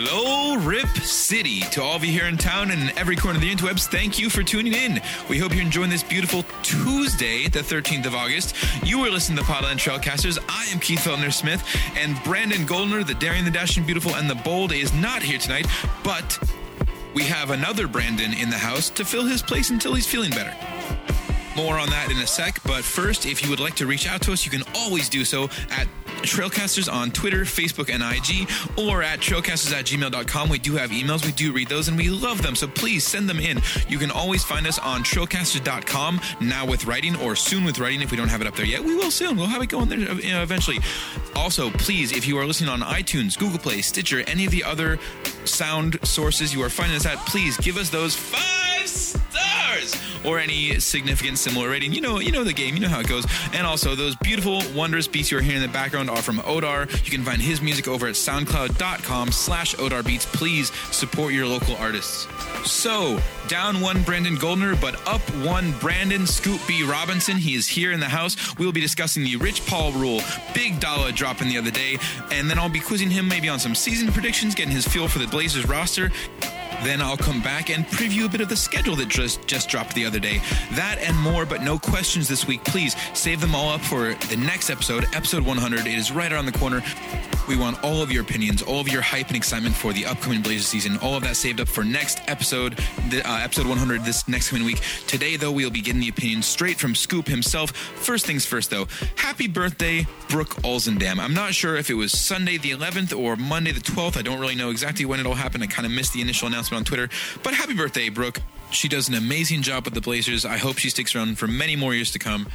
Hello, Rip City. To all of you here in town and in every corner of the interwebs, thank you for tuning in. We hope you're enjoying this beautiful Tuesday, the 13th of August. You are listening to Podland Trailcasters. I am Keith Feltner Smith, and Brandon Goldner, the daring, the dashing, beautiful, and the bold, is not here tonight, but we have another Brandon in the house to fill his place until he's feeling better. More on that in a sec, but first, if you would like to reach out to us, you can always do so at Trailcasters on Twitter, Facebook, and IG, or at trailcasters at gmail.com. We do have emails, we do read those, and we love them, so please send them in. You can always find us on trailcasters.com now with writing, or soon with writing if we don't have it up there yet. We will soon. We'll have it going there uh, eventually. Also, please, if you are listening on iTunes, Google Play, Stitcher, any of the other sound sources you are finding us at, please give us those five or any significant similar rating. You know, you know the game. You know how it goes. And also, those beautiful, wondrous beats you're hearing in the background are from Odar. You can find his music over at soundcloud.com slash Odar Beats. Please support your local artists. So, down one Brandon Goldner, but up one Brandon Scoop B. Robinson. He is here in the house. We will be discussing the Rich Paul rule. Big dollar dropping the other day. And then I'll be quizzing him maybe on some season predictions, getting his feel for the Blazers roster. Then I'll come back and preview a bit of the schedule that just just dropped the other day. That and more, but no questions this week. Please save them all up for the next episode, episode 100. It is right around the corner. We want all of your opinions, all of your hype and excitement for the upcoming Blazers season. All of that saved up for next episode, the, uh, episode 100 this next coming week. Today, though, we'll be getting the opinions straight from Scoop himself. First things first, though. Happy birthday, Brooke Olzendam. I'm not sure if it was Sunday the 11th or Monday the 12th. I don't really know exactly when it all happened. I kind of missed the initial announcement on Twitter. But happy birthday, Brooke. She does an amazing job with the Blazers. I hope she sticks around for many more years to come.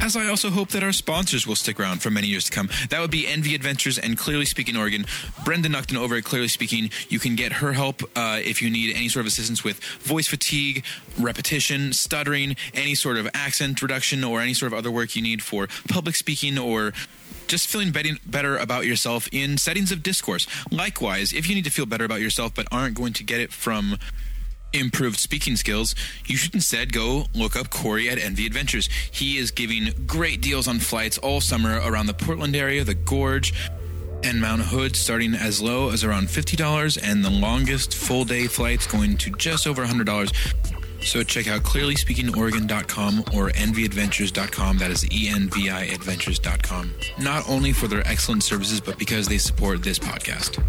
As I also hope that our sponsors will stick around for many years to come. That would be Envy Adventures and Clearly Speaking Oregon. Brenda Nuckton over at Clearly Speaking. You can get her help uh, if you need any sort of assistance with voice fatigue, repetition, stuttering, any sort of accent reduction, or any sort of other work you need for public speaking or just feeling better about yourself in settings of discourse. Likewise, if you need to feel better about yourself but aren't going to get it from improved speaking skills, you should instead go look up Corey at Envy Adventures. He is giving great deals on flights all summer around the Portland area, the Gorge, and Mount Hood, starting as low as around $50, and the longest full day flights going to just over $100. So check out clearlyspeakingoregon.com or envyadventures.com. That is E-N-V-I adventures.com. Not only for their excellent services, but because they support this podcast.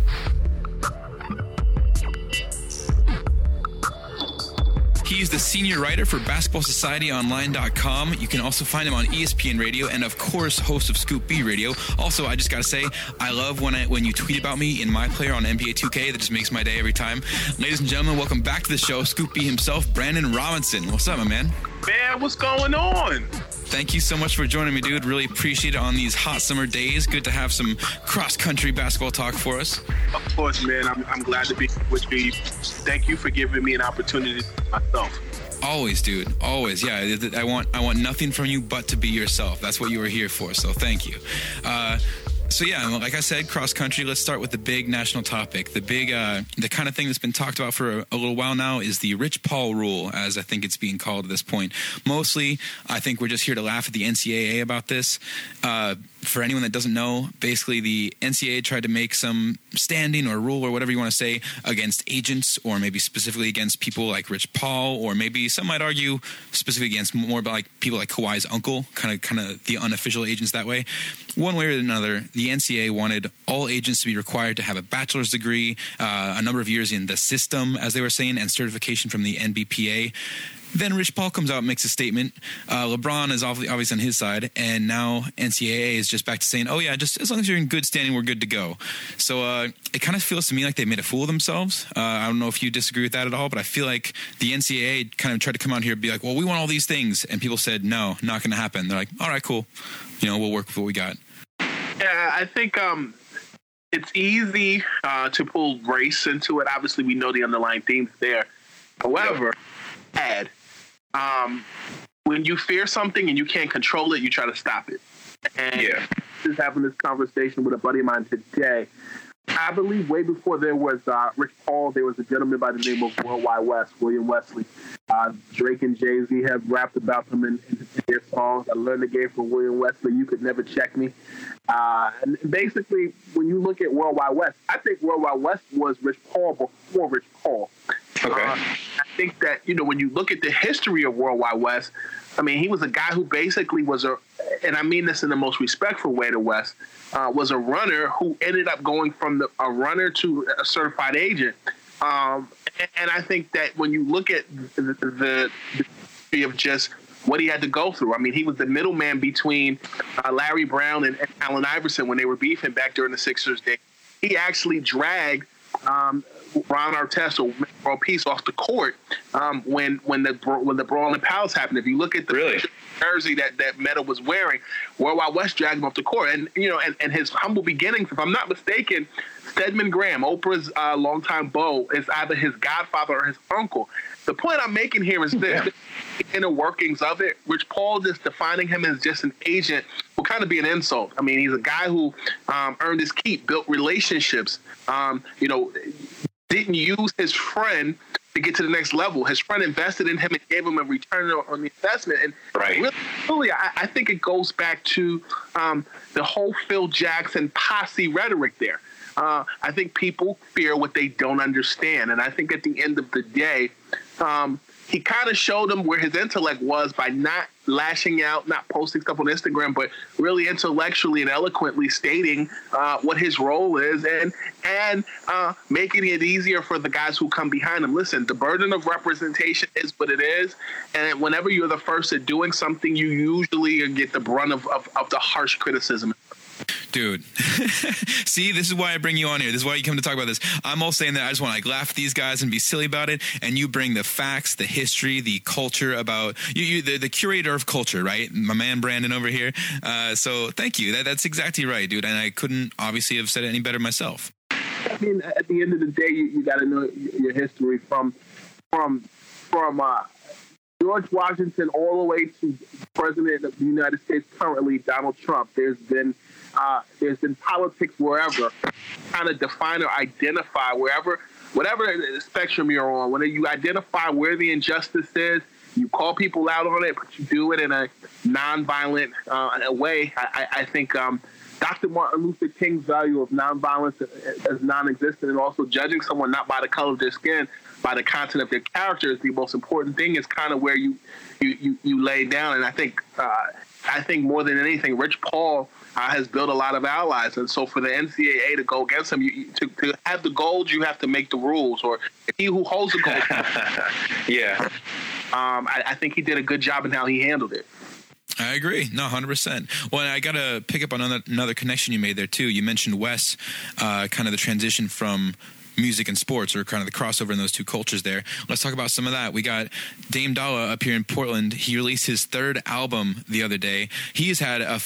He's the senior writer for BasketballSocietyOnline.com. You can also find him on ESPN Radio and, of course, host of Scoop B Radio. Also, I just got to say, I love when I, when you tweet about me in my player on NBA 2K. That just makes my day every time. Ladies and gentlemen, welcome back to the show. Scoop B himself, Brandon Robinson. What's up, my man? Man, what's going on? Thank you so much for joining me, dude. Really appreciate it on these hot summer days. Good to have some cross country basketball talk for us. Of course, man. I'm, I'm glad to be with you. Thank you for giving me an opportunity myself. Always, dude. Always. Yeah. I want I want nothing from you but to be yourself. That's what you were here for. So thank you. Uh, so yeah, like I said, cross country. Let's start with the big national topic. The big, uh, the kind of thing that's been talked about for a, a, little while now is the Rich Paul rule, as I think it's being called at this point. Mostly, I think we're just here to laugh at the NCAA about this. Uh, for anyone that doesn't know, basically the NCAA tried to make some standing or rule or whatever you want to say against agents, or maybe specifically against people like Rich Paul, or maybe some might argue specifically against more about like people like Kawhi's uncle, kind of kind of the unofficial agents that way. One way or another, the NCAA wanted all agents to be required to have a bachelor's degree, uh, a number of years in the system, as they were saying, and certification from the NBPA. Then Rich Paul comes out and makes a statement. Uh, LeBron is obviously on his side, and now NCAA is just back to saying, "Oh yeah, just as long as you're in good standing, we're good to go." So uh, it kind of feels to me like they made a fool of themselves. Uh, I don't know if you disagree with that at all, but I feel like the NCAA kind of tried to come out here and be like, "Well, we want all these things," and people said, "No, not going to happen." They're like, "All right, cool. You know, we'll work with what we got." Yeah, I think um, it's easy uh, to pull race into it. Obviously, we know the underlying themes there. However, add um, when you fear something and you can't control it, you try to stop it. And yeah. just having this conversation with a buddy of mine today. I believe way before there was uh, Rich Paul, there was a gentleman by the name of World Wide Wes, William Wesley. Uh, Drake and Jay Z have rapped about them in, in, their songs. I learned the game from William Wesley. You could never check me. Uh, and basically, when you look at World Wide Wes, I think World Wide Wes was Rich Paul before Rich Paul. Okay. Uh, I think that you know when you look at the history of World Wide Wes, I mean he was a guy who basically was a, and I mean this in the most respectful way to Wes, uh, was a runner who ended up going from the, a runner to a certified agent. Um, and, and, I think that when you look at the, the, the of just what he had to go through. I mean, he was the middleman between uh, Larry Brown and, and Allen Iverson when they were beefing back during the Sixers day. He actually dragged um, Ron Artest or World Peace off the court um, when when the when the brawl in the Palace happened. If you look at the really? jersey that that Metta was wearing, World Wide Wes dragged him off the court, and you know, and, and his humble beginnings. If I'm not mistaken, Stedman Graham, Oprah's uh, longtime beau, is either his godfather or his uncle. The point I'm making here is this: yeah. inner workings of it. Rich Paul just defining him as just an agent will kind of be an insult. I mean, he's a guy who um, earned his keep, built relationships. Um, you know, didn't use his friend to get to the next level. His friend invested in him and gave him a return on the investment. And right. really, really I, I, think it goes back to um, the whole Phil Jackson posse rhetoric there. Uh, I think people fear what they don't understand. And I think at the end of the day, um, he kind of showed them where his intellect was by not lashing out, not posting stuff on Instagram, but really intellectually and eloquently stating uh, what his role is and and uh, making it easier for the guys who come behind him. Listen, the burden of representation is what it is, and whenever you're the first at doing something, you usually get the brunt of, of, of the harsh criticism Dude, see, this is why I bring you on here. This is why you come to talk about this. I'm all saying that I just want to like laugh at these guys and be silly about it, and you bring the facts, the history, the culture about you. you the, the curator of culture, right? My man Brandon over here. Uh, so thank you. That, that's exactly right, dude. And I couldn't obviously have said it any better myself. I mean, at the end of the day, you, you got to know your history from from from uh, George Washington all the way to President of the United States currently, Donald Trump. There's been uh, there's been politics wherever, kind of define or identify wherever, whatever spectrum you're on. When you identify where the injustice is, you call people out on it, but you do it in a nonviolent uh, way. I, I think um, Dr. Martin Luther King's value of nonviolence as non-existent, and also judging someone not by the color of their skin, by the content of their character is the most important thing. Is kind of where you you you, you lay down, and I think uh, I think more than anything, Rich Paul uh, has built a lot of allies, and so for the NCAA to go against him, you, to, to have the gold, you have to make the rules, or he who holds the gold. yeah, um, I, I think he did a good job in how he handled it. I agree. No, hundred percent. Well, I got to pick up on another, another connection you made there too. You mentioned Wes, uh, kind of the transition from music and sports or kind of the crossover in those two cultures there. Let's talk about some of that. We got Dame Dollar up here in Portland. He released his third album the other day. He's had a,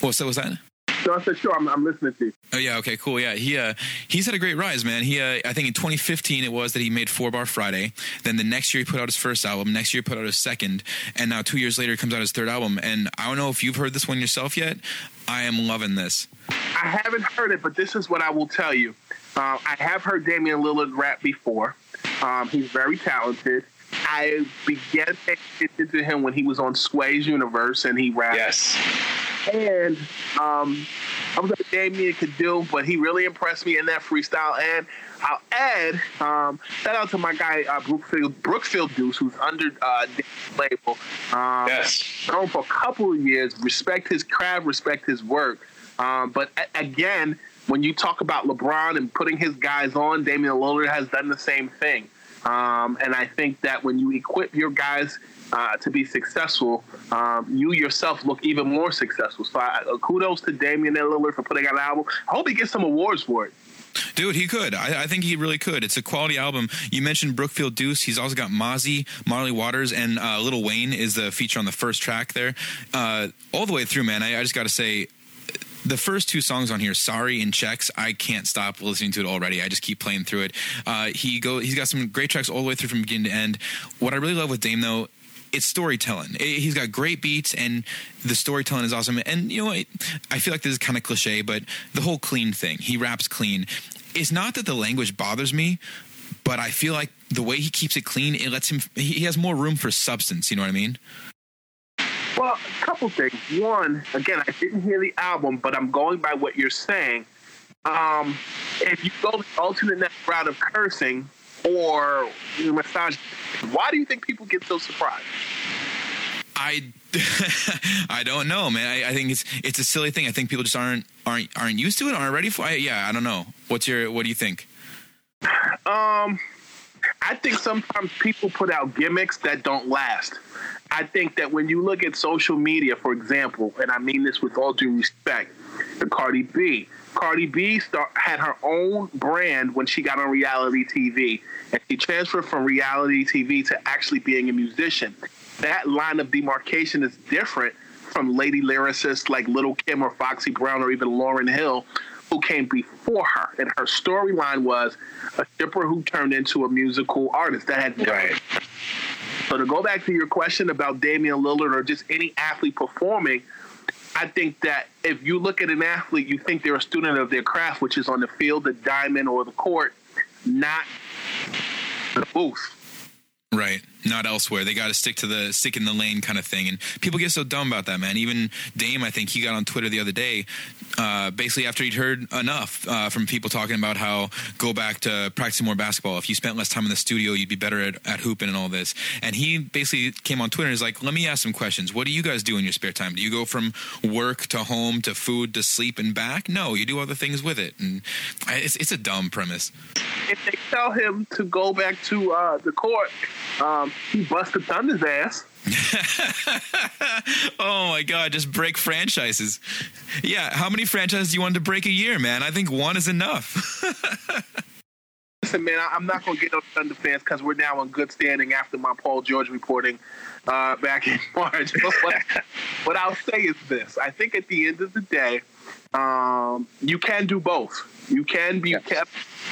What's what was that? So I said, sure, I'm, I'm, listening to you. Oh yeah, okay, cool. Yeah, he uh, he's had a great rise, man. He uh, I think in 2015 it was that he made Four Bar Friday. Then the next year he put out his first album. Next year he put out his second, and now two years later comes out his third album. And I don't know if you've heard this one yourself yet. I am loving this. I haven't heard it, but this is what I will tell you. Uh, I have heard Damian Lillard rap before. Um, he's very talented. I began attention to him when he was on Sway's Universe and he rapped. Yes. And um, I was like, Damian could do, but he really impressed me in that freestyle. And I'll add, um, shout out to my guy uh, Brookfield, Brookfield Deuce, who's under uh, label. Um, yes. Known for a couple of years. Respect his craft, respect his work. Um, but a- again, when you talk about LeBron and putting his guys on, Damian Lillard has done the same thing. Um, and I think that when you equip your guys uh, to be successful, um, you yourself look even more successful. So I, uh, kudos to Damian Lillard for putting out an album. I hope he gets some awards for it. Dude, he could. I, I, think he really could. It's a quality album. You mentioned Brookfield Deuce. He's also got Mozzy, Marley Waters, and uh, Lil Wayne is the feature on the first track there. Uh, all the way through, man. I, I just got to say, the first two songs on here, "Sorry" and "Checks," I can't stop listening to it already. I just keep playing through it. Uh, he go, he's got some great tracks all the way through from beginning to end. What I really love with Dame though it's storytelling. He's got great beats, and the storytelling is awesome. And you know, what? I feel like this is kind of cliche, but the whole clean thing. He raps clean. It's not that the language bothers me, but I feel like the way he keeps it clean, it lets him. He has more room for substance. You know what I mean? Well, a couple things. One, again, I didn't hear the album, but I'm going by what you're saying. Um, if you go the alternate route of cursing or you massage, why do you think people get so surprised? I I don't know, man. I, I, think it's it's a silly thing. I think people just aren't aren't aren't used to it, aren't ready for it. Yeah, I don't know. What's your what do you think? Um, I think sometimes people put out gimmicks that don't last. I think that when you look at social media, for example, and I mean this with all due respect, the Cardi B. Cardi B start, had her own brand when she got on reality TV, and she transferred from reality TV to actually being a musician. That line of demarcation is different from lady lyricists like Little Kim or Foxy Brown or even Lauryn Hill, who came before her. And her storyline was a stripper who turned into a musical artist. That had right. So to go back to your question about Damian Lillard or just any athlete performing, I think that if you look at an athlete, you think they're a student of their craft, which is on the field, the diamond, or the court, not the booth. Right not elsewhere. They got to stick to the stick in the lane kind of thing. And people get so dumb about that, man. Even Dame, I think he got on Twitter the other day, uh, basically after he'd heard enough uh, from people talking about how go back to practicing more basketball. If you spent less time in the studio, you'd be better at, at hooping and all this. And he basically came on Twitter and was like, "Let me ask some questions. What do you guys do in your spare time? Do you go from work to home to food to sleep and back? No, you do other things with it. And it's it's a dumb premise. If they tell him to go back to uh, the court. Um, he busted Thunder's ass. oh my god, just break franchises. Yeah, how many franchises do you want to break a year, man? I think one is enough. Listen, man, I'm not going to get no Thunder fans because we're now in good standing after my Paul George reporting uh, back in March. what, what I'll say is this I think at the end of the day, um, you can do both. You can be yes. kept.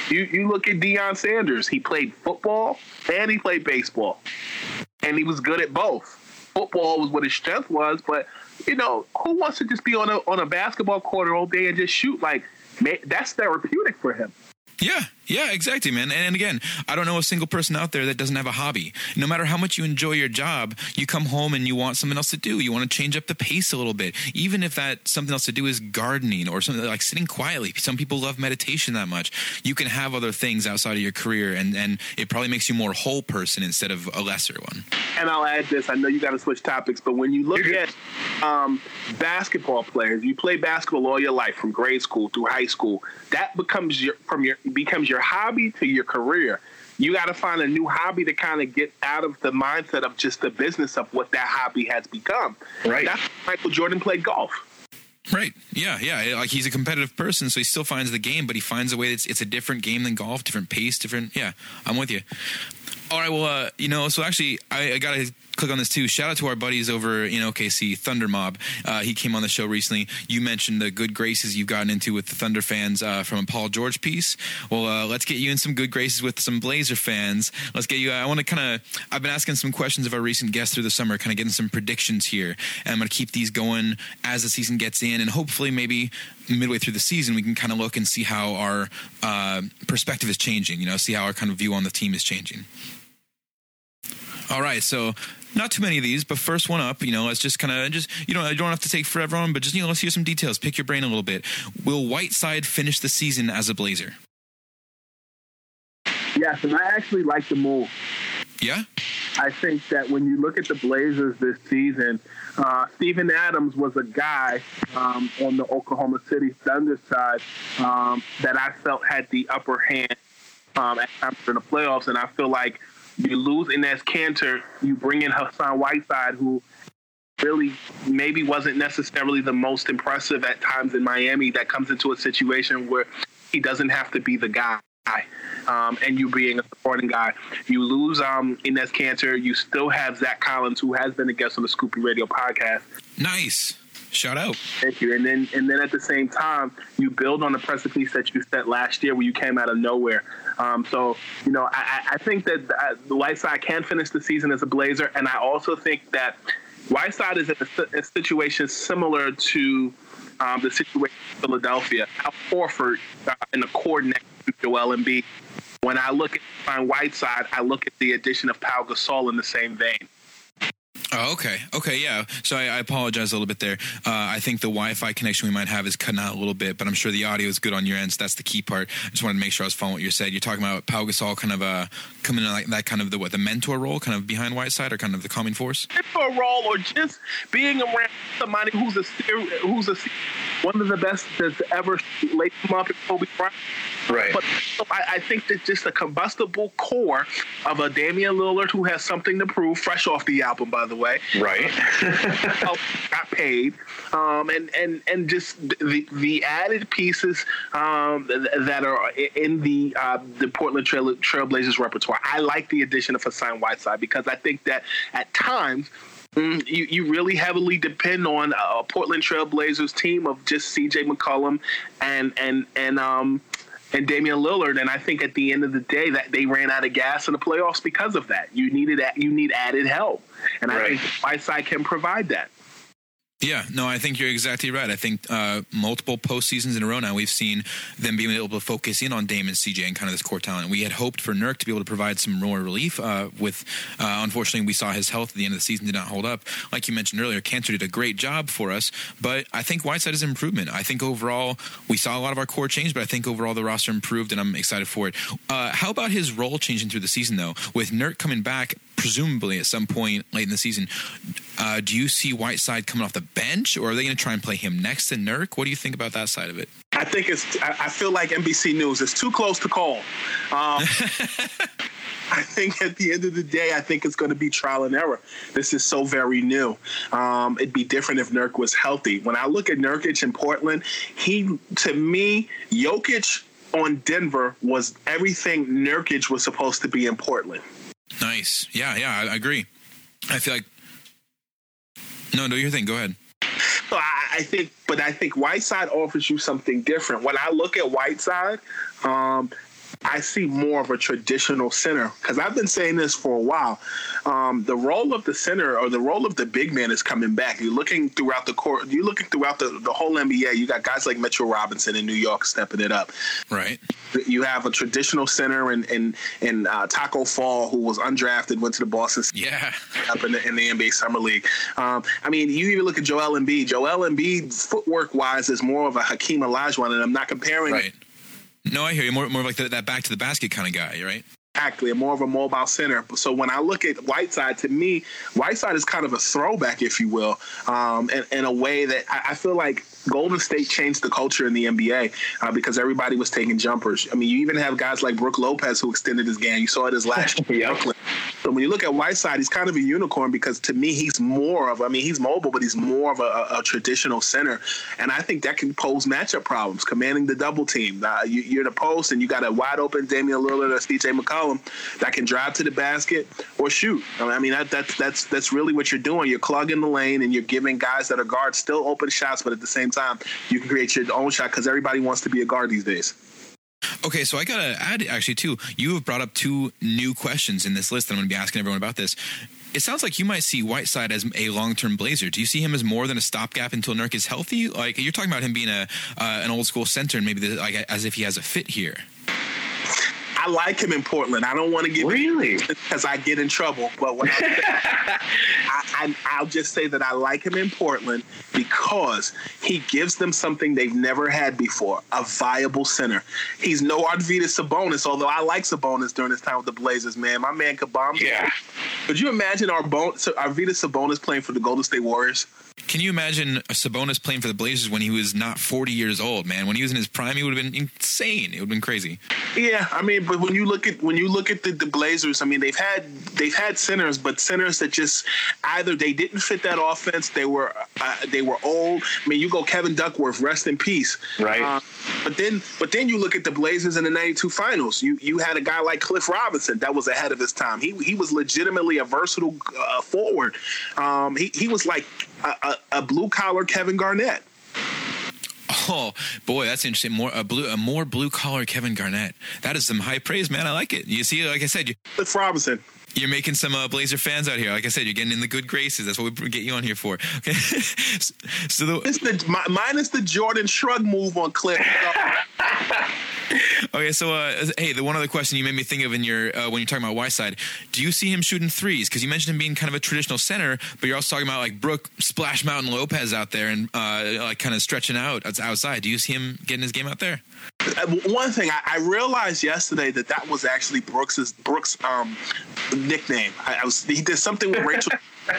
You you look at Deion Sanders. He played football and he played baseball, and he was good at both. Football was what his strength was, but you know who wants to just be on a on a basketball court all day and just shoot? Like that's therapeutic for him. Yeah, yeah, exactly, man. And, and, again, I don't know a single person out there that doesn't have a hobby. No matter how much you enjoy your job, you come home and you want something else to do. You want to change up the pace a little bit, even if that something else to do is gardening or something like sitting quietly. Some people love meditation that much. You can have other things outside of your career, and and it probably makes you more whole person instead of a lesser one. And I'll add this: I know you got to switch topics, but when you look at um, basketball players, you play basketball all your life from grade school through high school. That becomes your from your becomes your hobby to your career. You got to find a new hobby to kind of get out of the mindset of just the business of what that hobby has become. Right. That's Michael Jordan played golf. Right. Yeah. Yeah. Like he's a competitive person, so he still finds the game, but he finds a way that's it's a different game than golf, different pace, different. Yeah. I'm with you. All right. Well, uh, you know, so actually, I, I got to click on this too. Shout out to our buddies over in OKC, Thunder Mob. Uh, he came on the show recently. You mentioned the good graces you've gotten into with the Thunder fans uh, from a Paul George piece. Well, uh, let's get you in some good graces with some Blazer fans. Let's get you. I want to kind of. I've been asking some questions of our recent guests through the summer, kind of getting some predictions here, and I'm going to keep these going as the season gets in, and hopefully maybe midway through the season we can kind of look and see how our uh, perspective is changing. You know, see how our kind of view on the team is changing. All right, so not too many of these, but first one up, you know, let's just kind of just you know, I don't have to take forever on, but just you know, let's hear some details. Pick your brain a little bit. Will Whiteside finish the season as a Blazer? Yes, and I actually like the move. Yeah. I think that when you look at the Blazers this season, uh, Steven Adams was a guy um, on the Oklahoma City Thunder side um, that I felt had the upper hand um, in the playoffs, and I feel like you lose Enes Kanter, you bring in Hassan Whiteside, who really maybe wasn't necessarily the most impressive at times in Miami. That comes into a situation where he doesn't have to be the guy. Um, and you being a supporting guy. You lose um, Enes Kanter. You still have Zach Collins, who has been a guest on the Scoop B Radio podcast. Nice. Shout out. Thank you. And then and then at the same time, you build on the precipice that you set last year, where you came out of nowhere. Um, so you know, I, I think that uh, the Whiteside can finish the season as a Blazer, and I also think that Whiteside is in a, situation similar to um, the situation in Philadelphia. Al Horford uh, in the coordinate with Joel Embiid. When I look at Whiteside, I look at the addition of Pau Gasol in the same vein. Oh, okay. Okay, yeah. So I, I apologize a little bit there. Uh, I think the Wi-Fi connection we might have is cutting out a little bit, but I'm sure the audio is good on your end. So that's the key part. I just wanted to make sure I was following what you said. You're talking about Pau Gasol kind of uh, coming in like that kind of the what the mentor role, kind of behind Whiteside, or kind of the calming force. Mentor role, or just being around somebody who's a who's a one of the best that's ever laid them up in Kobe Bryant. Right. But I, I think that just the combustible core of a Damian Lillard who has something to prove, fresh off the album, by the way. Right. got paid, um, and and and just the the added pieces um, that are in the uh, the Portland Trail, Trailblazers repertoire. I like the addition of Hassan Whiteside because I think that at times. Mm, you, you really heavily depend on a Portland Trailblazers team of just C.J. McCollum and and and um and Damian Lillard. And I think at the end of the day that they ran out of gas in the playoffs because of that. You needed you need added help, and right. I think Whiteside can provide that. Yeah, no, I think you're exactly right. I think uh, multiple postseasons in a row now, we've seen them being able to focus in on Damon, CJ, and kind of this core talent. We had hoped for Nurk to be able to provide some more relief. Uh, with uh, unfortunately, we saw his health at the end of the season did not hold up. Like you mentioned earlier, Kanter did a great job for us, but I think Whiteside is an improvement. I think overall we saw a lot of our core change, but I think overall the roster improved, and I'm excited for it. Uh, how about his role changing through the season though? With Nurk coming back, presumably at some point late in the season, uh, do you see Whiteside coming off the bench, or are they going to try and play him next to Nurk? What do you think about that side of it? I think it's. I feel like NBC News is too close to call. Um, I think at the end of the day, I think it's going to be trial and error. This is so very new. Um, it'd be different if Nurk was healthy. When I look at Nurkic in Portland, he to me, Jokic on Denver was everything Nurkic was supposed to be in Portland. Nice. Yeah, yeah, I, agree. I feel like no, no, your thing. Go ahead. So I, I, think, but I think Whiteside offers you something different. When I look at Whiteside, um, I see more of a traditional center because I've been saying this for a while. Um, the role of the center or the role of the big man is coming back. You're looking throughout the court. You're looking throughout the, the whole NBA. You got guys like Mitchell Robinson in New York stepping it up. Right. You have a traditional center in in, in uh, Tacko Fall who was undrafted, went to the Boston. Yeah. Up in the, in the NBA Summer League. Um, I mean, you even look at Joel Embiid. Joel Embiid, footwork wise, is more of a Hakeem Olajuwon, and I'm not comparing. Right no, I hear you. More, more like the, that back to the basket kind of guy, right? Exactly, more of a mobile center. So when I look at Whiteside, to me, Whiteside is kind of a throwback, if you will, um, in, in, a way that I, I, feel like Golden State changed the culture in the NBA uh, because everybody was taking jumpers. I mean, you even have guys like Brook Lopez who extended his game. You saw it his last year. Brooklyn. So when you look at Whiteside, he's kind of a unicorn because to me, he's more of, I mean, he's mobile, but he's more of a, a, a traditional center. And I think that can pose matchup problems, commanding the double team. Uh, you, are in a post and you got a wide open Damian Lillard or CJ McCollum that can drive to the basket or shoot. I mean, that, that's, that's, that's really what you're doing. You're clogging the lane and you're giving guys that are guards still open shots, but at the same time, you can create your own shot because everybody wants to be a guard these days. Okay, so I gotta add actually too. You have brought up two new questions in this list that I'm to be asking everyone about this. It sounds like you might see Whiteside as a long-term Blazer. Do you see him as more than a stopgap until Nurk is healthy? Like you're talking about him being a uh, an old school center, and maybe the, like as if he has a fit here. I like him in Portland. I don't want to get really because I get in trouble. But what I, I, will just say that I like him in Portland because he gives them something they've never had before: a viable center. He's no Arvydas Sabonis, although I like Sabonis during his time with the Blazers. Man, my man could bomb. Yeah. Could you imagine our bon- Arvydas Sabonis playing for the Golden State Warriors? Can you imagine Sabonis playing for the Blazers when he was not 40 years old, man? When he was in his prime, he would have been insane. It would have been crazy. Yeah, I mean, but when you look at when you look at the, the Blazers, I mean, they've had they've had centers, but centers that just either they didn't fit that offense, they were uh, they were old. I mean, you go Kevin Duckworth, rest in peace. Right. Uh, but then but then you look at the Blazers in the 92 finals. You you had a guy like Cliff Robinson that was ahead of his time. He he was legitimately a versatile uh, forward. Um, he he was like a, a, a blue collar Kevin Garnett. Oh boy, that's interesting. More a blue, a more blue collar Kevin Garnett. That is some high praise, man. I like it. You see, like I said, you, Cliff Robinson. you're making some uh, Blazer fans out here. Like I said, you're getting in the good graces. That's what we get you on here for. Okay. so the, It's the mi- minus the Jordan shrug move on Cliff. Okay, so uh, hey, the one other question you made me think of in your uh, when you're talking about Whiteside, do you see him shooting threes? Because you mentioned him being kind of a traditional center, but you're also talking about like Brook Splash Mountain Lopez out there and uh, like kind of stretching out outside. Do you see him getting his game out there? Uh, One thing I, I realized yesterday that that was actually Brooks's Brooks' um, nickname. I, I was he did something with Rachel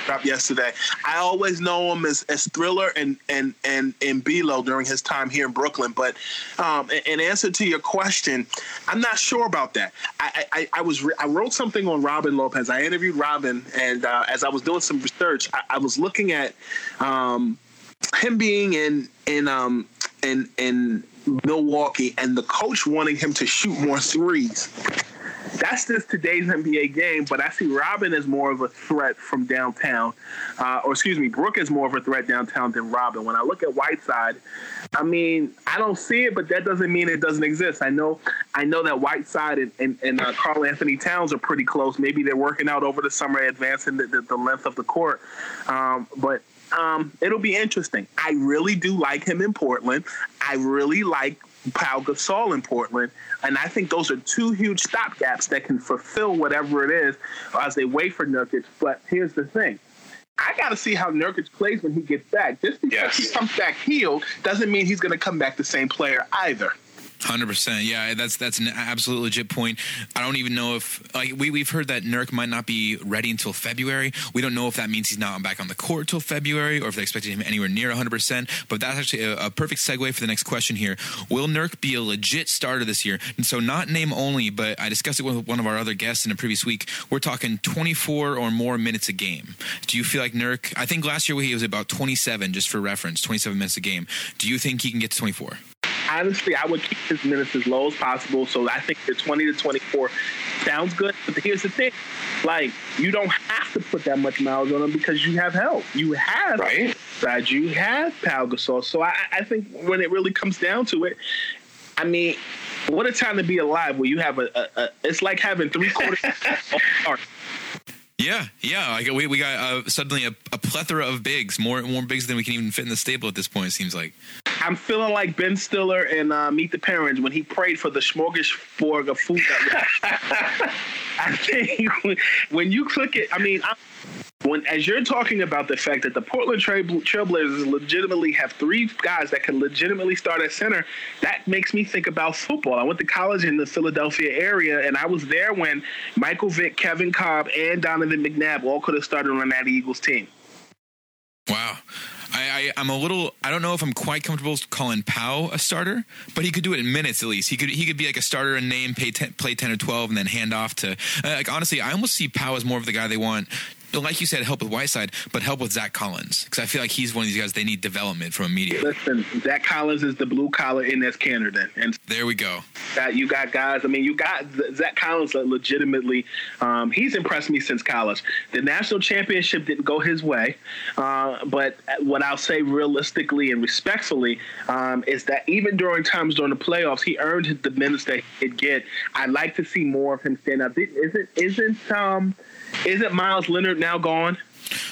up yesterday. I always know him as, as Thriller and and and and Bilo during his time here in Brooklyn. But um, in, in answer to your question, I'm not sure about that. I I, I was re- I wrote something on Robin Lopez. I interviewed Robin, and uh, as I was doing some research, I, I was looking at. Um, him being in in um in in Milwaukee and the coach wanting him to shoot more threes. That's just today's NBA game, but I see Robin as more of a threat from downtown, uh, or excuse me, Brook is more of a threat downtown than Robin. When I look at Whiteside, I mean, I don't see it, but that doesn't mean it doesn't exist. I know, I know that Whiteside and, and, and uh, Karl-Anthony Towns are pretty close. Maybe they're working out over the summer, advancing the, the, the length of the court, um, but um, it'll be interesting. I really do like him in Portland. I really like Pau Gasol in Portland, and I think those are two huge stopgaps that can fulfill whatever it is as they wait for Nurkic. But here's the thing. I got to see how Nurkic plays when he gets back. Just because Yes. he comes back healed doesn't mean he's going to come back the same player either. Hundred percent, yeah. That's that's an absolute legit point. I don't even know if like we we've heard that Nurk might not be ready until February. We don't know if that means he's not back on the court till February, or if they expected him anywhere near hundred percent. But that's actually a, a perfect segue for the next question here. Will Nurk be a legit starter this year? And so not name only, but I discussed it with one of our other guests in a previous week. We're talking twenty four or more minutes a game. Do you feel like Nurk? I think last year he was about twenty seven, just for reference, twenty seven minutes a game. Do you think he can get to twenty four? Honestly, I would keep his minutes as low as possible. So I think the 20 to 24 sounds good. But here's the thing like, you don't have to put that much miles on him because you have help. You have Right. You have Pau Gasol. So I, I think when it really comes down to it, I mean, what a time to be alive where you have a, a, a it's like having three quarters. Yeah, yeah. Like we, we got uh, suddenly a, a plethora of bigs, more more bigs than we can even fit in the stable at this point. It seems like. I'm feeling like Ben Stiller in uh, Meet the Parents when he prayed for the smorgasbord of food. I think when, you click it, I mean, I, when as you're talking about the fact that the Portland Trail, Trailblazers legitimately have three guys that can legitimately start at center, that makes me think about football. I went to college in the Philadelphia area, and I was there when Michael Vick, Kevin Kolb, and Donovan McNabb all could have started on that Eagles team. Wow. I, I I'm a little I don't know if I'm quite comfortable calling Powell a starter, but he could do it in minutes at least. He could he could be like a starter in name, pay ten, play ten or twelve, and then hand off to uh, like honestly, I almost see Powell as more of the guy they want. Like you said, help with Whiteside, but help with Zach Collins because I feel like he's one of these guys they need development from immediately. Listen, Zach Collins is the blue collar Inez Cannerton, and There we go. got you got guys. I mean, you got Zach Collins. uh, Legitimately, um, he's impressed me since college. The national championship didn't go his way, uh, but what I'll say realistically and respectfully um, is that even during times during the playoffs, he earned the minutes that he could get. I'd like to see more of him stand up. Isn't isn't um isn't Miles Leonard now gone?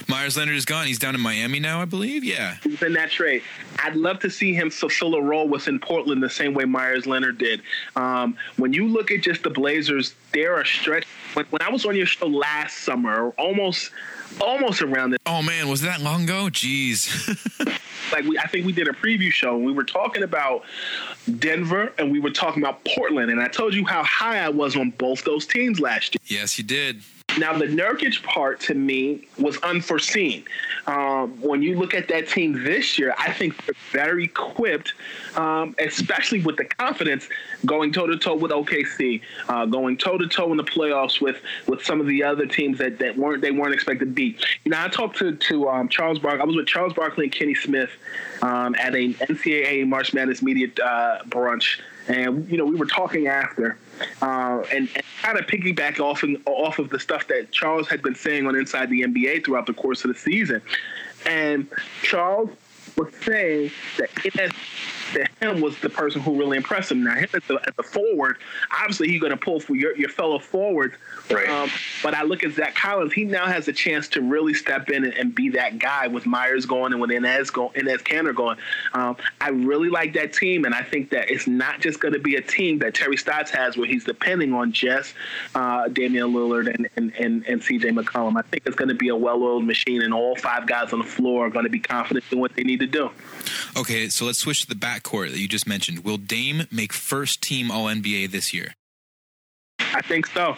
Meyers Leonard is gone. He's down in Miami now, I believe. Yeah. He's in that trade. I'd love to see him fulfill a role within Portland the same way Meyers Leonard did. Um, when you look at just the Blazers, they're a stretch. When, when I was on your show last summer, almost almost around it, Oh man, was that long ago? Jeez. like we, I think we did a preview show and we were talking about Denver and we were talking about Portland, and I told you how high I was on both those teams last year. yes, you did. Now, the Nurkic part to me was unforeseen. Um, when you look at that team this year, I think they're very equipped, um, especially with the confidence going toe to toe with OKC, uh, going toe to toe in the playoffs with with some of the other teams that, that weren't they weren't expected to beat. You know, I talked to to um, Charles Barkley. I was with Charles Barkley and Kenny Smith um, at a NCAA March Madness media uh, brunch, and you know we were talking after, uh, and, and kind of piggyback off and, off of the stuff that Charles had been saying on Inside the NBA throughout the course of the season. And Charles was saying that that him was the person who really impressed him. Now him at the, at the forward, obviously he's going to pull for your, your fellow forwards. Right. Um, but I look at Zach Collins. He now has a chance to really step in and, and be that guy with Meyers going and with Enes going, Enes Kanter going. Um, I really like that team, and I think that it's not just going to be a team that Terry Stotts has where he's depending on just uh, Damian Lillard and, and, and, and CJ McCollum. I think it's going to be a well-oiled machine, and all five guys on the floor are going to be confident in what they need to do. Okay, so let's switch to the backcourt that you just mentioned. Will Dame make first team All NBA this year? I think so.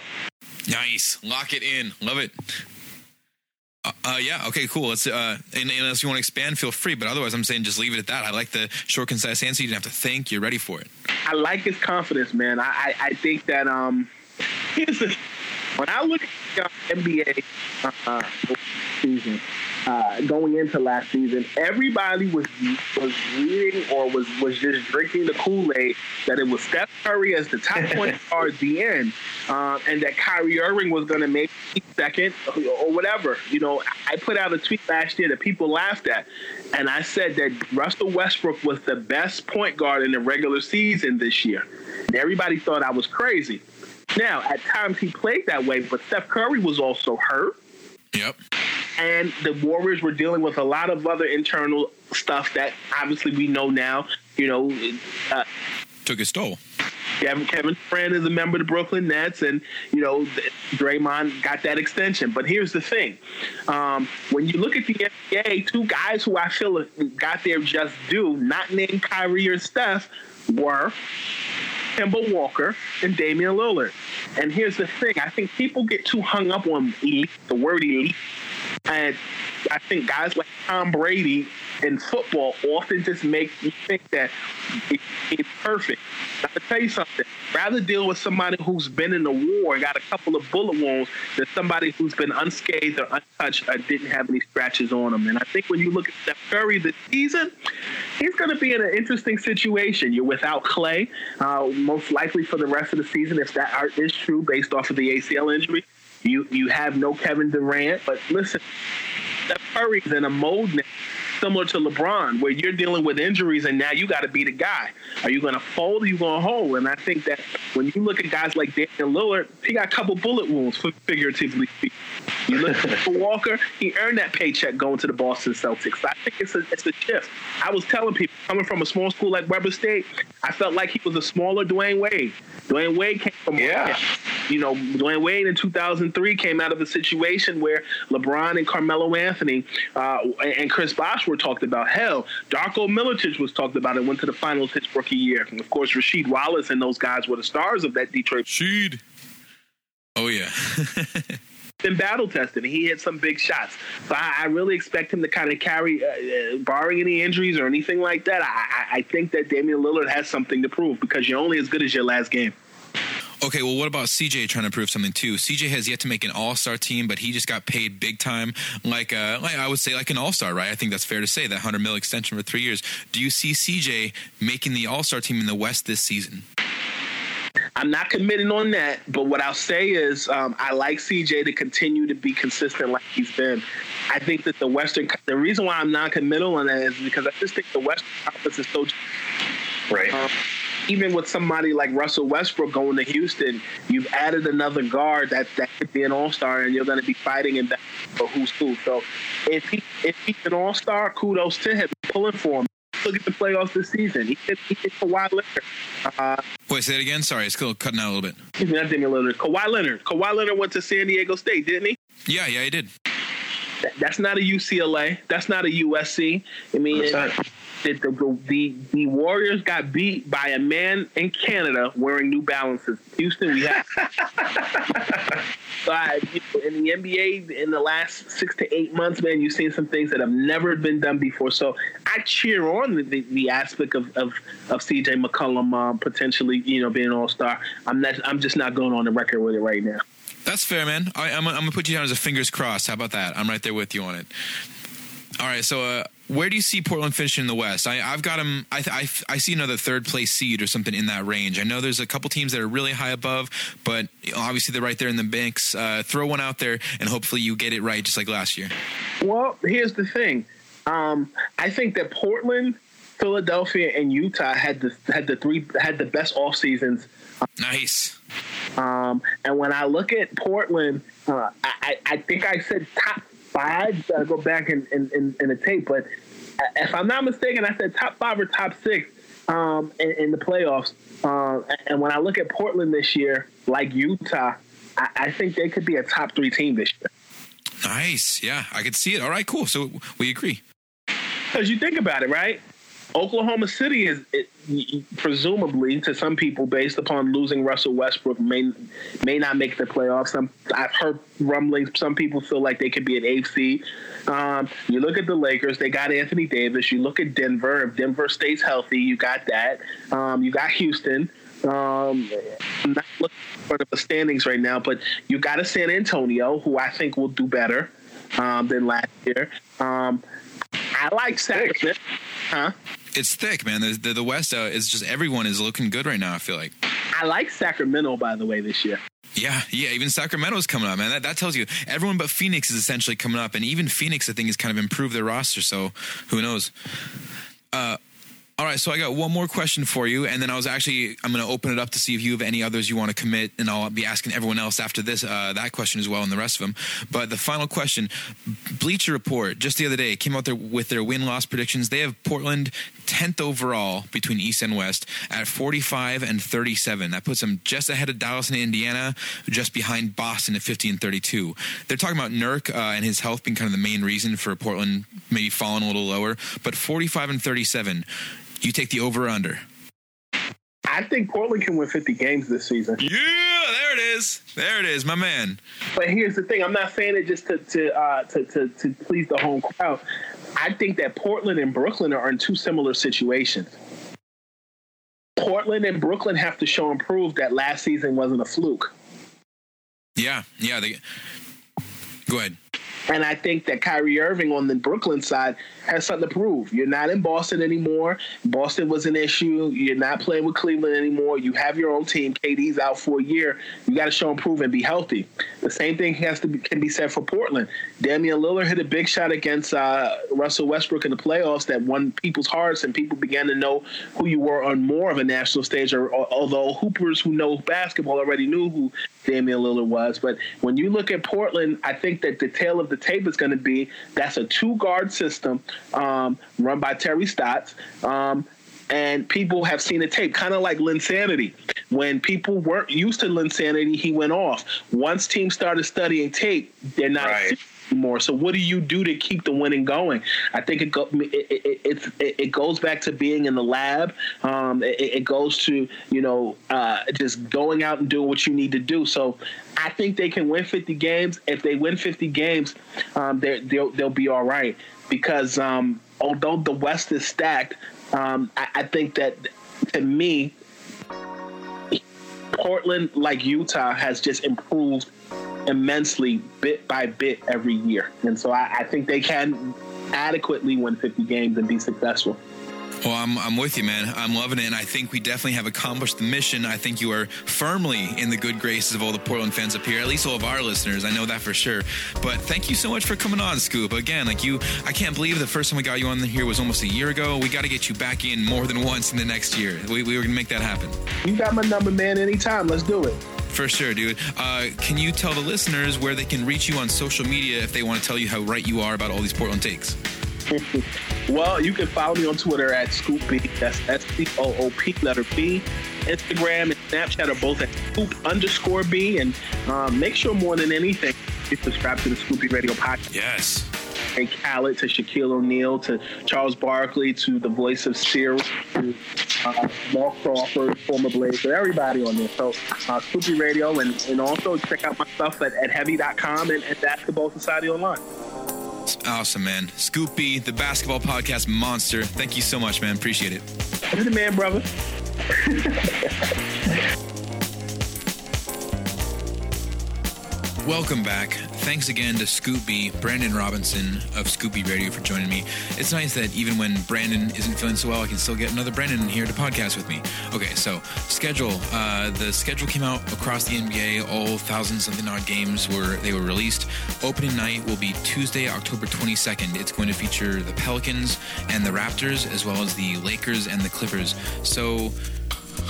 Nice. Lock it in. Love it. Uh, uh, yeah. Okay. Cool. Let's. Uh, and, and unless you want to expand, feel free. But otherwise, I'm saying just leave it at that. I like the short, concise answer. You didn't have to think. You're ready for it. I like his confidence, man. I I, I think that um, here's the when I look at the NBA uh, season, uh, going into last season, everybody was was reading or was was just drinking the Kool Aid that it was Steph Curry as the top point guard at the end, uh, and that Kyrie Irving was going to make second or whatever. You know, I put out a tweet last year that people laughed at, and I said that Russell Westbrook was the best point guard in the regular season this year. And everybody thought I was crazy. Now, at times he played that way, but Steph Curry was also hurt. Yep. And the Warriors were dealing with a lot of other internal stuff that obviously we know now. You know, uh, took its toll. Kevin, Kevin Durant is a member of the Brooklyn Nets, and you know Draymond got that extension. But here's the thing: um, when you look at the NBA, two guys who I feel got their just due, not named Kyrie or Steph, were Kemba Walker and Damian Lillard. And here's the thing: I think people get too hung up on elite, the word elite, and I think guys like Tom Brady in football often just make you think that it's perfect. Let me tell you something. Rather deal with somebody who's been in the war and got a couple of bullet wounds than somebody who's been unscathed or untouched or didn't have any scratches on them. And I think when you look at Steph Curry this season, he's going to be in an interesting situation. You're without Clay, uh, most likely for the rest of the season, if that is true based off of the ACL injury. You you have no Kevin Durant, but listen, Steph Curry's in a mode now similar to LeBron, where you're dealing with injuries and now you got to be the guy. Are you going to fold or are you going to hold? And I think that when you look at guys like Damian Lillard, he got a couple bullet wounds, figuratively speaking. You look at Walker, he earned that paycheck going to the Boston Celtics. I think it's a, it's a shift. I was telling people, coming from a small school like Weber State, I felt like he was a smaller Dwyane Wade. Dwyane Wade came from, yeah. You know, Dwyane Wade in 2003 came out of a situation where LeBron and Carmelo Anthony uh, and Chris Bosh were talked about. Hell, Darko Milicic was talked about and went to the finals his rookie year. And of course, Rasheed Wallace and those guys were the stars of that Detroit. Sheed. Oh yeah. been battle tested he hit some big shots. So I, I really expect him to kind of carry, uh, uh, barring any injuries or anything like that. I, I think that Damian Lillard has something to prove because you're only as good as your last game. Okay, well, what about CJ trying to prove something too? CJ has yet to make an All Star team, but he just got paid big time, like uh, like I would say, like an All Star, right? I think that's fair to say that hundred mil extension for three years. Do you see CJ making the All Star team in the West this season? I'm not committing on that, but what I'll say is um, I like CJ to continue to be consistent like he's been. I think that the Western, the reason why I'm not committal on that is because I just think the Western Conference is so right. Um, even with somebody like Russell Westbrook going to Houston, you've added another guard that that could be an All Star, and you're going to be fighting in that for who's who. So if he if he's an All Star, kudos to him, pulling for him. Look at the playoffs this season. He hit, he hit Kawhi Leonard. Uh, Wait, say it again. Sorry, it's still cutting out a little bit. Excuse me, not Damian Lillard. Kawhi Leonard. Kawhi Leonard went to San Diego State, didn't he? Yeah, yeah, he did. That, that's not a UCLA. That's not a USC. I mean, that the, the the Warriors got beat by a man in Canada wearing New Balances. Houston, we have. but you know, in the NBA, in the last six to eight months, man, you've seen some things that have never been done before. So I cheer on the, the, the aspect of, of, of CJ McCollum um, potentially, you know, being an All Star. I'm not. I'm just not going on the record with it right now. That's fair, man. I, am gonna put you down as a fingers crossed. How about that? I'm right there with you on it. All right, so uh, where do you see Portland finishing in the West? I, have got them. I, I, I, see another third place seed or something in that range. I know there's a couple teams that are really high above, but obviously they're right there in the banks. Uh, throw one out there, and hopefully you get it right, just like last year. Well, here's the thing. Um, I think that Portland, Philadelphia, and Utah had the had the three had the best off seasons. Nice. Um, and when I look at Portland, uh, I, I think I said top five. Gotta go back in, in, in, in the tape, but if I'm not mistaken, I said top five or top six um, in, in, the playoffs. Uh, and when I look at Portland this year, like Utah, I, I think they could be a top three team this year. Nice. Yeah, I could see it. All right, cool. So we agree. Because you think about it, right? Oklahoma City is it, presumably to some people, based upon losing Russell Westbrook, may may not make the playoffs. Some I've heard rumblings. Some people feel like they could be an seed. Um, you look at the Lakers; they got Anthony Davis. You look at Denver. If Denver stays healthy, you got that. Um, you got Houston. Um, I'm not looking for the standings right now, but you got a San Antonio, who I think will do better um, than last year. Um, I like Sacramento, huh? It's thick, man. The, the, the West uh, is just everyone is looking good right now. I feel like. I like Sacramento, by the way, this year. Yeah, yeah. Even Sacramento's coming up, man. That, that tells you everyone but Phoenix is essentially coming up, and even Phoenix, I think, has kind of improved their roster. So who knows? Uh, all right, so I got one more question for you, and then I was actually I'm going to open it up to see if you have any others you want to commit, and I'll be asking everyone else after this uh, that question as well, and the rest of them. But the final question: Bleacher Report just the other day came out there with their win loss predictions. They have Portland 10th overall between East and West at 45 and 37. That puts them just ahead of Dallas and Indiana, just behind Boston at 50 and 32. They're talking about Nurk uh, and his health being kind of the main reason for Portland maybe falling a little lower, but 45 and 37. You take the over under. I think Portland can win 50 games this season. Yeah, there it is. There it is, my man. But here's the thing: I'm not saying it just to to uh, to, to, to please the home crowd. I think that Portland and Brooklyn are in two similar situations. Portland and Brooklyn have to show and prove that last season wasn't a fluke. Yeah, yeah. They... Go ahead. And I think that Kyrie Irving on the Brooklyn side has something to prove. You're not in Boston anymore. Boston was an issue. You're not playing with Cleveland anymore. You have your own team. KD's out for a year. You got to show and prove and be healthy. The same thing has to be, can be said for Portland. Damian Lillard hit a big shot against uh, Russell Westbrook in the playoffs that won people's hearts, and people began to know who you were on more of a national stage. Or, although hoopers who know basketball already knew who Damian Lillard was, but when you look at Portland, I think that the tale of the tape is going to be that's a two guard system um, run by Terry Stotts. Um, and people have seen the tape, kind of like Linsanity. When people weren't used to Linsanity, he went off. Once teams started studying tape, they're not right. Anymore. So what do you do to keep the winning going? I think it go, it, it, it, it goes back to being in the lab. Um, it, it, goes to you know uh, just going out and doing what you need to do. So I think they can win 50 games. If they win 50 games, um, they'll they'll be all right because um, although the West is stacked, um, I, I think that to me, Portland, like Utah, has just improved immensely bit by bit every year. And so I, I, think they can adequately win 50 games and be successful. Well, I'm, I'm with you, man. I'm loving it. And I think we definitely have accomplished the mission. I think you are firmly in the good graces of all the Portland fans up here, at least all of our listeners. I know that for sure. But thank you so much for coming on, Scoop. Again, like you, I can't believe the first time we got you on here was almost a year ago. We got to get you back in more than once in the next year. We, we were going to make that happen. You got my number, man, anytime. Let's do it. For sure, dude. Uh, can you tell the listeners where they can reach you on social media if they want to tell you how right you are about all these Portland takes? well, you can follow me on Twitter at Scoop B. That's S C O O P letter B. Instagram and Snapchat are both at Scoop underscore B. And um, make sure more than anything, you subscribe to the Scoop B Radio podcast. Yes. And Khaled to Shaquille O'Neal to Charles Barkley to the voice of Cyril to uh, Mark Crawford, former Blazer, everybody on there. So, uh, Scoop B Radio, and, and also check out my stuff at, at heavy.com and at Basketball Society Online. Awesome, man. Scoop B, the basketball podcast monster. Thank you so much, man. Appreciate it. You're the man, brother. Welcome back. Thanks again to Scoop B, Brandon Robinson of Scoop B Radio for joining me. It's nice that even when Brandon isn't feeling so well, I can still get another Brandon here to podcast with me. Okay, so schedule. Uh, the schedule came out across the NBA. All thousand something odd games were they were released. Opening night will be Tuesday, October 22nd. It's going to feature the Pelicans and the Raptors, as well as the Lakers and the Clippers. So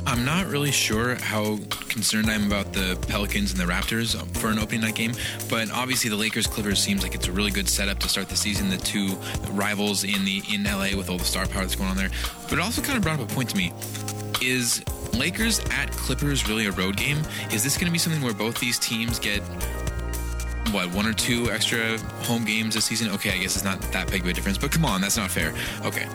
I'm not really sure how concerned I am about the Pelicans and the Raptors for an opening night game, but obviously the Lakers Clippers seems like it's a really good setup to start the season. The two rivals in the in LA with all the star power that's going on there, but it also kind of brought up a point to me: is Lakers at Clippers really a road game? Is this going to be something where both these teams get what one or two extra home games this season? Okay, I guess it's not that big of a difference, but come on, that's not fair. Okay.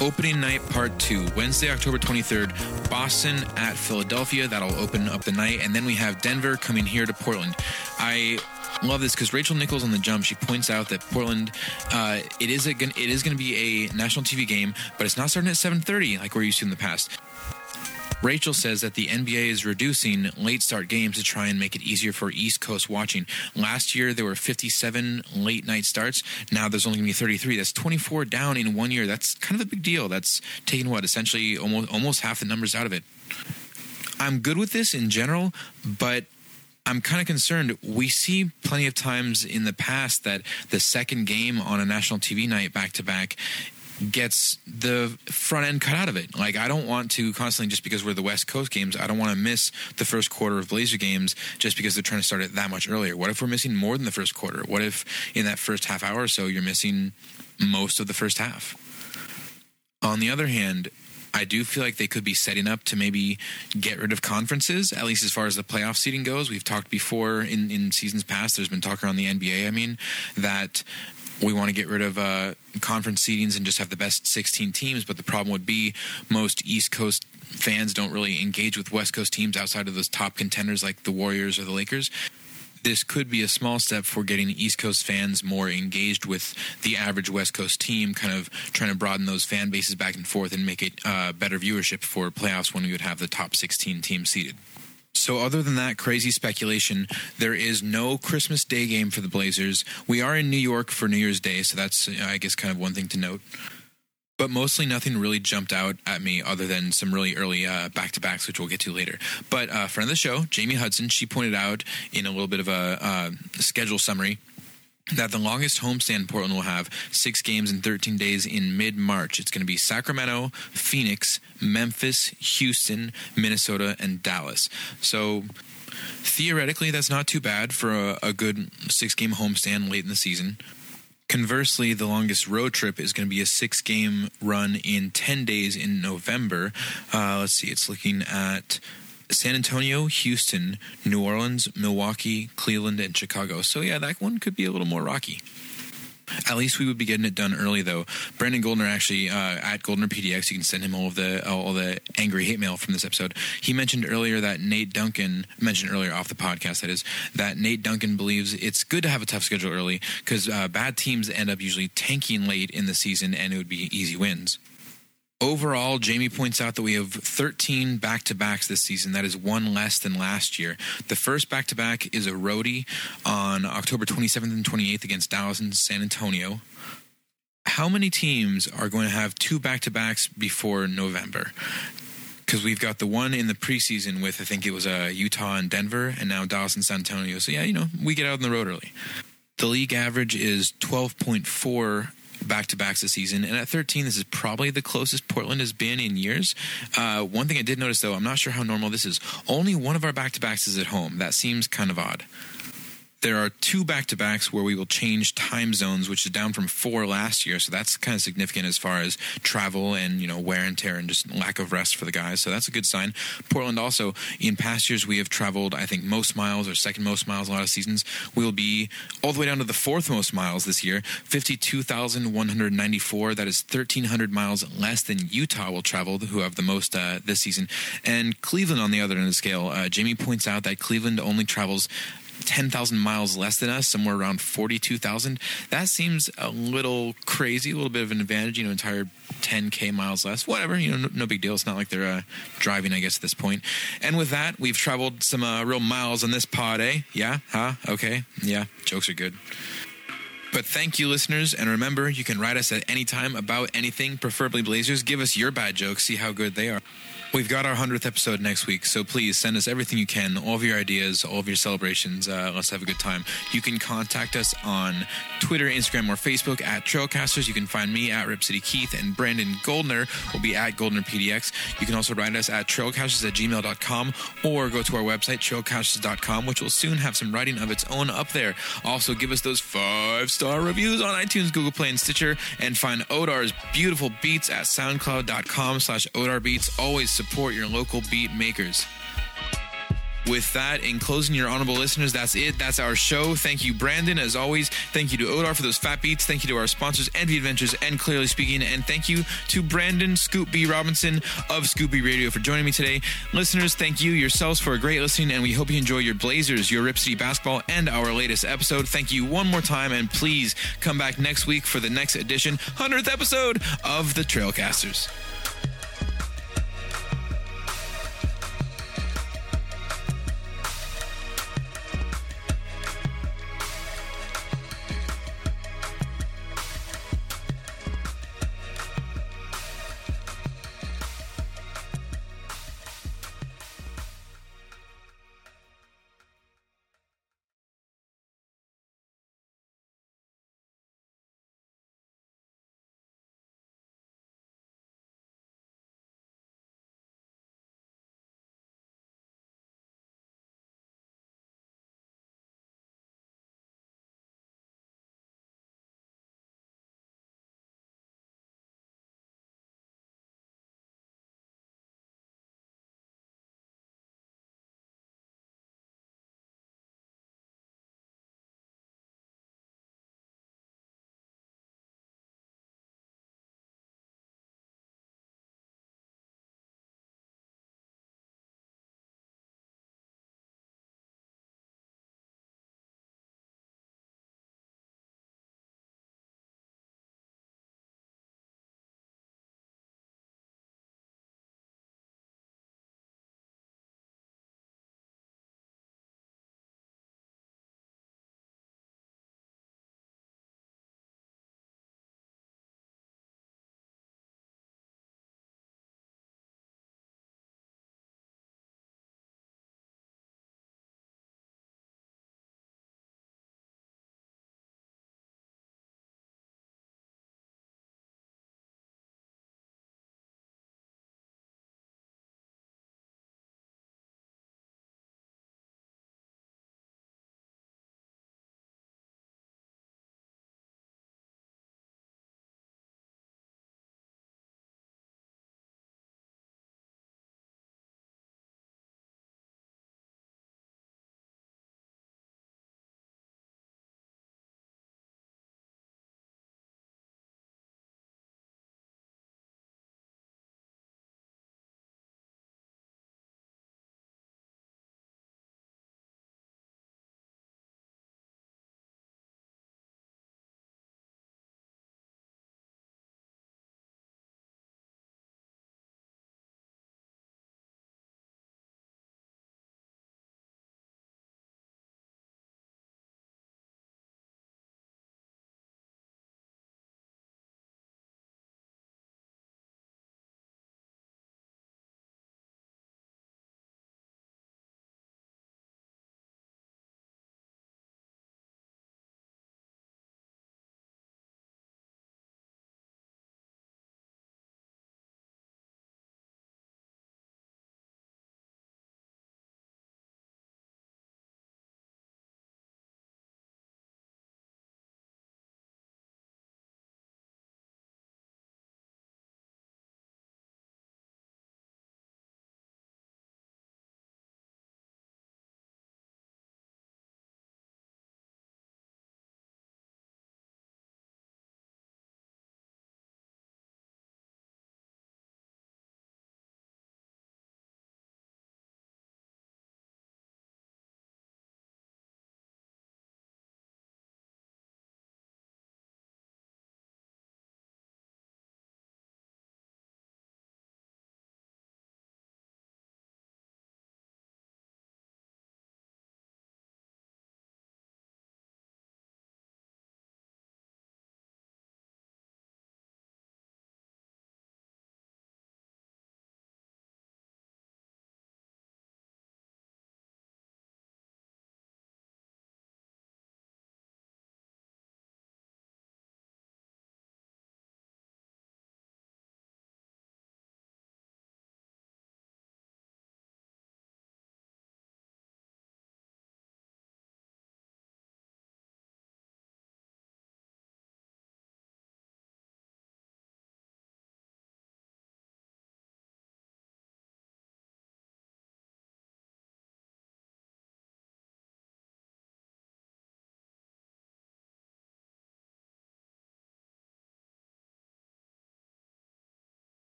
Opening night part two, Wednesday, October 23rd, Boston at Philadelphia. That'll open up the night. And then we have Denver coming here to Portland. I love this because Rachel Nichols on the jump she points out that Portland uh, it is a it is going to be a national TV game, but it's not starting at 7:30 like we're used to in the past. Rachel says that the NBA is reducing late start games to try and make it easier for East Coast watching. Last year, there were 57 late night starts. Now there's only going to be 33. That's 24 down in one year. That's kind of a big deal. That's taking what, essentially almost, almost half the numbers out of it. I'm good with this in general, but I'm kind of concerned. We see plenty of times in the past that the second game on a national TV night back to back gets the front end cut out of it. Like I don't want to constantly just because we're the West Coast games, I don't want to miss the first quarter of Blazer games just because they're trying to start it that much earlier. What if we're missing more than the first quarter? What if in that first half hour or so you're missing most of the first half? On the other hand, I do feel like they could be setting up to maybe get rid of conferences, at least as far as the playoff seating goes. We've talked before in, in seasons past, there's been talk around the NBA, I mean, that we want to get rid of uh, conference seedings and just have the best 16 teams. But the problem would be most East Coast fans don't really engage with West Coast teams outside of those top contenders like the Warriors or the Lakers. This could be a small step for getting East Coast fans more engaged with the average West Coast team, kind of trying to broaden those fan bases back and forth and make it uh, better viewership for playoffs when we would have the top 16 teams seeded. So, other than that crazy speculation, there is no Christmas Day game for the Blazers. We are in New York for New Year's Day, so that's, I guess, kind of one thing to note. But mostly nothing really jumped out at me other than some really early back to backs, which we'll get to later. But uh, friend of the show, Jamie Hudson, she pointed out in a little bit of a uh, schedule summary that the longest homestand Portland will have six games in 13 days in mid March. It's going to be Sacramento, Phoenix, Memphis, Houston, Minnesota, and Dallas. So theoretically, that's not too bad for a, a good six game homestand late in the season. Conversely, the longest road trip is going to be a six game run in 10 days in November. Uh, let's see, it's looking at San Antonio, Houston, New Orleans, Milwaukee, Cleveland, and Chicago. So, yeah, that one could be a little more rocky. At least we would be getting it done early, though. Brandon Goldner actually uh, at Goldner PDX, you can send him all of the all the angry hate mail from this episode. He mentioned earlier that Nate Duncan mentioned earlier off the podcast that is that Nate Duncan believes it's good to have a tough schedule early because uh, bad teams end up usually tanking late in the season, and it would be easy wins. Overall, Jamie points out that we have 13 back to backs this season. That is one less than last year. The first back to back is a roadie on October 27th and 28th against Dallas and San Antonio. How many teams are going to have two back to backs before November? Because we've got the one in the preseason with, I think it was uh, Utah and Denver, and now Dallas and San Antonio. So, yeah, you know, we get out on the road early. The league average is 12.4 back to backs this season. And at 13, this is probably the closest Portland has been in years. Uh, one thing I did notice, though, I'm not sure how normal this is. Only one of our back to backs is at home. That seems kind of odd there are two back to backs where we will change time zones, which is down from four last year. So that's kind of significant as far as travel and, you know, wear and tear and just lack of rest for the guys. So that's a good sign. Portland also, in past years, we have traveled, I think, most miles or second most miles a lot of seasons. We will be all the way down to the fourth most miles this year 52,194. That is 1,300 miles less than Utah will travel, who have the most uh, this season. And Cleveland, on the other end of the scale, uh, Jamie points out that Cleveland only travels 10,000 miles less than us, somewhere around 42,000. That seems a little crazy, a little bit of an advantage, you know, entire 10K miles less. Whatever, you know, no, no big deal. It's not like they're uh, driving, I guess, at this point. And with that, we've traveled some uh, real miles on this pod, eh? Yeah? Huh? Okay. Yeah. Jokes are good. But thank you, listeners. And remember, you can write us at any time about anything, preferably Blazers. Give us your bad jokes, see how good they are. We've got our 100th episode next week, so please send us everything you can, all of your ideas, all of your celebrations. Uh, let's have a good time. You can contact us on Twitter, Instagram, or Facebook at Trailcasters. You can find me at Rip City Keith, and Brandon Goldner will be at Goldner PDX. You can also write us at trailcasters at gmail.com or go to our website, trailcasters.com, which will soon have some writing of its own up there. Also, give us those five star reviews on iTunes, Google Play, and Stitcher, and find Odar's beautiful beats at soundcloud.com slash Odar Beats. Always support your local beat makers. With that, in closing, your honorable listeners, that's it. That's our show. Thank you, Brandon, as always. Thank you to Odar for those fat beats. Thank you to our sponsors, Envy Adventures and Clearly Speaking. And thank you to Brandon Scoop B. Robinson of Scoop B Radio for joining me today. Listeners, thank you yourselves for a great listening, and we hope you enjoy your Blazers, your Rip City basketball, and our latest episode. Thank you one more time, and please come back next week for the next edition, 100th episode of the Trailcasters.